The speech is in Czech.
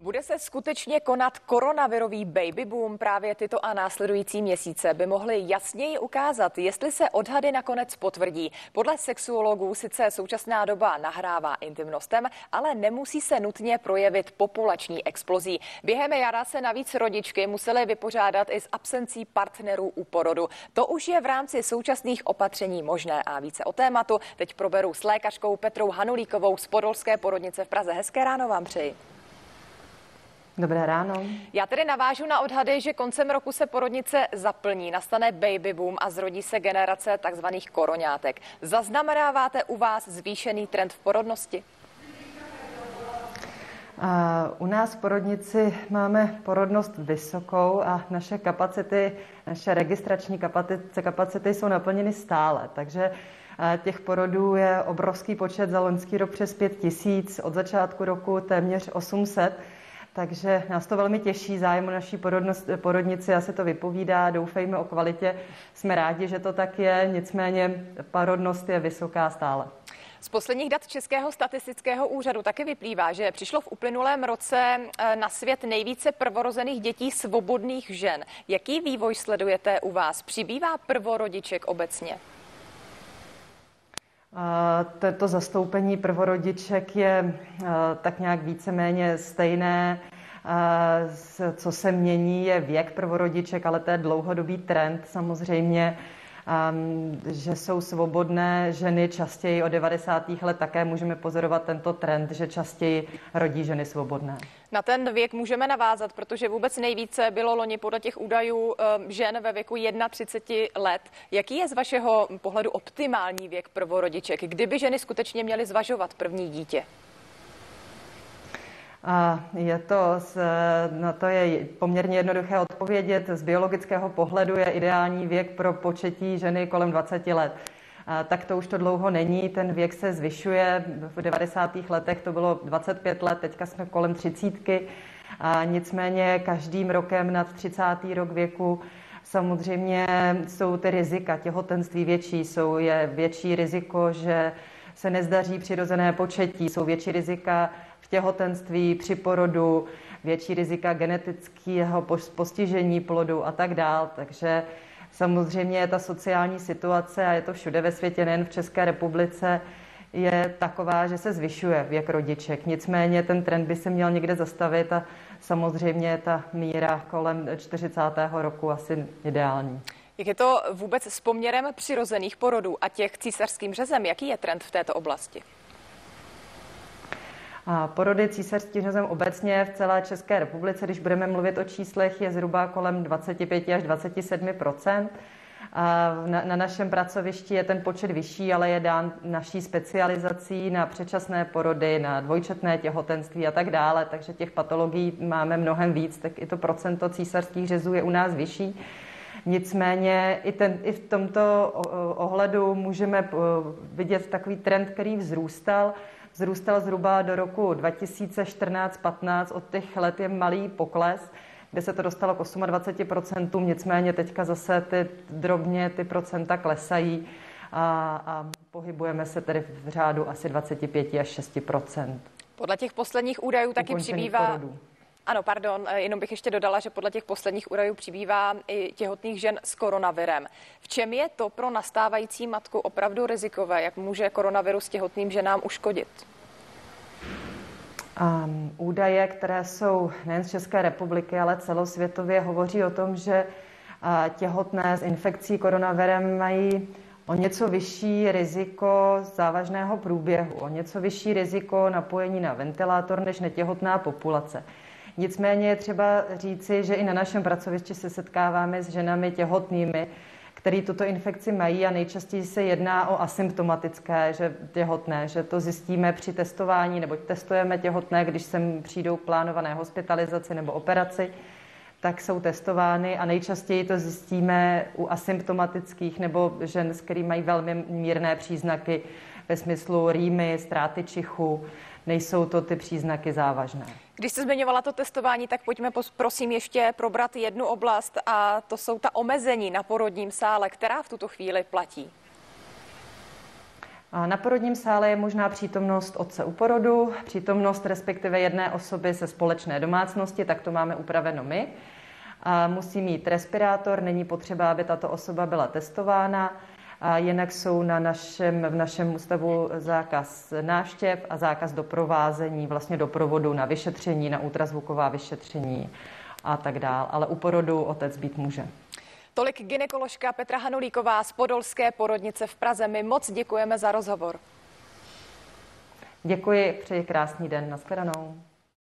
Bude se skutečně konat koronavirový baby boom? Právě tyto a následující měsíce by mohly jasněji ukázat, jestli se odhady nakonec potvrdí. Podle sexuologů sice současná doba nahrává intimnostem, ale nemusí se nutně projevit populační explozí. Během jara se navíc rodičky musely vypořádat i s absencí partnerů u porodu. To už je v rámci současných opatření možné a více o tématu teď proberu s lékařkou Petrou Hanulíkovou z Podolské porodnice v Praze. Hezké ráno vám přeji. Dobré ráno. Já tedy navážu na odhady, že koncem roku se porodnice zaplní, nastane baby boom a zrodí se generace takzvaných koroňátek. Zaznamenáváte u vás zvýšený trend v porodnosti? A u nás v porodnici máme porodnost vysokou a naše kapacity, naše registrační kapacity, kapacity jsou naplněny stále. Takže těch porodů je obrovský počet za loňský rok přes 5 tisíc, od začátku roku téměř 800. Takže nás to velmi těší, zájem o naší porodnici a se to vypovídá, doufejme o kvalitě. Jsme rádi, že to tak je, nicméně porodnost je vysoká stále. Z posledních dat Českého statistického úřadu taky vyplývá, že přišlo v uplynulém roce eh, na svět nejvíce prvorozených dětí svobodných žen. Jaký vývoj sledujete u vás? Přibývá prvorodiček obecně? Toto zastoupení prvorodiček je tak nějak víceméně stejné. Co se mění, je věk prvorodiček, ale to je dlouhodobý trend samozřejmě že jsou svobodné ženy častěji od 90. let. Také můžeme pozorovat tento trend, že častěji rodí ženy svobodné. Na ten věk můžeme navázat, protože vůbec nejvíce bylo loni podle těch údajů žen ve věku 31 let. Jaký je z vašeho pohledu optimální věk prvorodiček, kdyby ženy skutečně měly zvažovat první dítě? A je to, na to je poměrně jednoduché odpovědět. Z biologického pohledu je ideální věk pro početí ženy kolem 20 let. A tak to už to dlouho není, ten věk se zvyšuje. V 90. letech to bylo 25 let, teďka jsme kolem 30. A nicméně každým rokem nad 30. rok věku samozřejmě jsou ty rizika těhotenství větší, jsou je větší riziko, že se nezdaří přirozené početí, jsou větší rizika v těhotenství, při porodu, větší rizika genetického postižení plodu a tak dál. Takže samozřejmě ta sociální situace, a je to všude ve světě, nejen v České republice, je taková, že se zvyšuje věk rodiček. Nicméně ten trend by se měl někde zastavit a samozřejmě ta míra kolem 40. roku asi ideální. Jak je to vůbec s poměrem přirozených porodů a těch císařským řezem? Jaký je trend v této oblasti? Porody císařským řezem obecně v celé České republice, když budeme mluvit o číslech, je zhruba kolem 25 až 27 a na, na našem pracovišti je ten počet vyšší, ale je dán naší specializací na předčasné porody, na dvojčetné těhotenství a tak dále, takže těch patologií máme mnohem víc, tak i to procento císařských řezů je u nás vyšší. Nicméně i, ten, i v tomto ohledu můžeme vidět takový trend, který vzrůstal vzrůstal zhruba do roku 2014-15. Od těch let je malý pokles, kde se to dostalo k 28%, nicméně teďka zase ty drobně ty procenta klesají a, a pohybujeme se tedy v řádu asi 25 až 6% Podle těch posledních údajů taky přibývá. Porodu. Ano, pardon, eh, jenom bych ještě dodala, že podle těch posledních údajů přibývá i těhotných žen s koronavirem. V čem je to pro nastávající matku opravdu rizikové? Jak může koronavirus těhotným ženám uškodit? Um, údaje, které jsou nejen z České republiky, ale celosvětově, hovoří o tom, že těhotné s infekcí koronavirem mají o něco vyšší riziko závažného průběhu, o něco vyšší riziko napojení na ventilátor než netěhotná populace. Nicméně je třeba říci, že i na našem pracovišti se setkáváme s ženami těhotnými, který tuto infekci mají a nejčastěji se jedná o asymptomatické že těhotné, že to zjistíme při testování, nebo testujeme těhotné, když sem přijdou plánované hospitalizaci nebo operaci, tak jsou testovány a nejčastěji to zjistíme u asymptomatických nebo žen, s kterými mají velmi mírné příznaky ve smyslu rýmy, ztráty čichu, nejsou to ty příznaky závažné. Když jste zmiňovala to testování, tak pojďme prosím ještě probrat jednu oblast a to jsou ta omezení na porodním sále, která v tuto chvíli platí. Na porodním sále je možná přítomnost otce u porodu, přítomnost respektive jedné osoby ze společné domácnosti, tak to máme upraveno my. A musí mít respirátor, není potřeba, aby tato osoba byla testována. A jinak jsou na našem, v našem ústavu zákaz náštěv a zákaz doprovázení, vlastně doprovodu na vyšetření, na ultrazvuková vyšetření a tak dál. Ale u porodu otec být může. Tolik ginekoložka Petra Hanulíková z Podolské porodnice v Praze. My moc děkujeme za rozhovor. Děkuji, přeji krásný den. Naschledanou.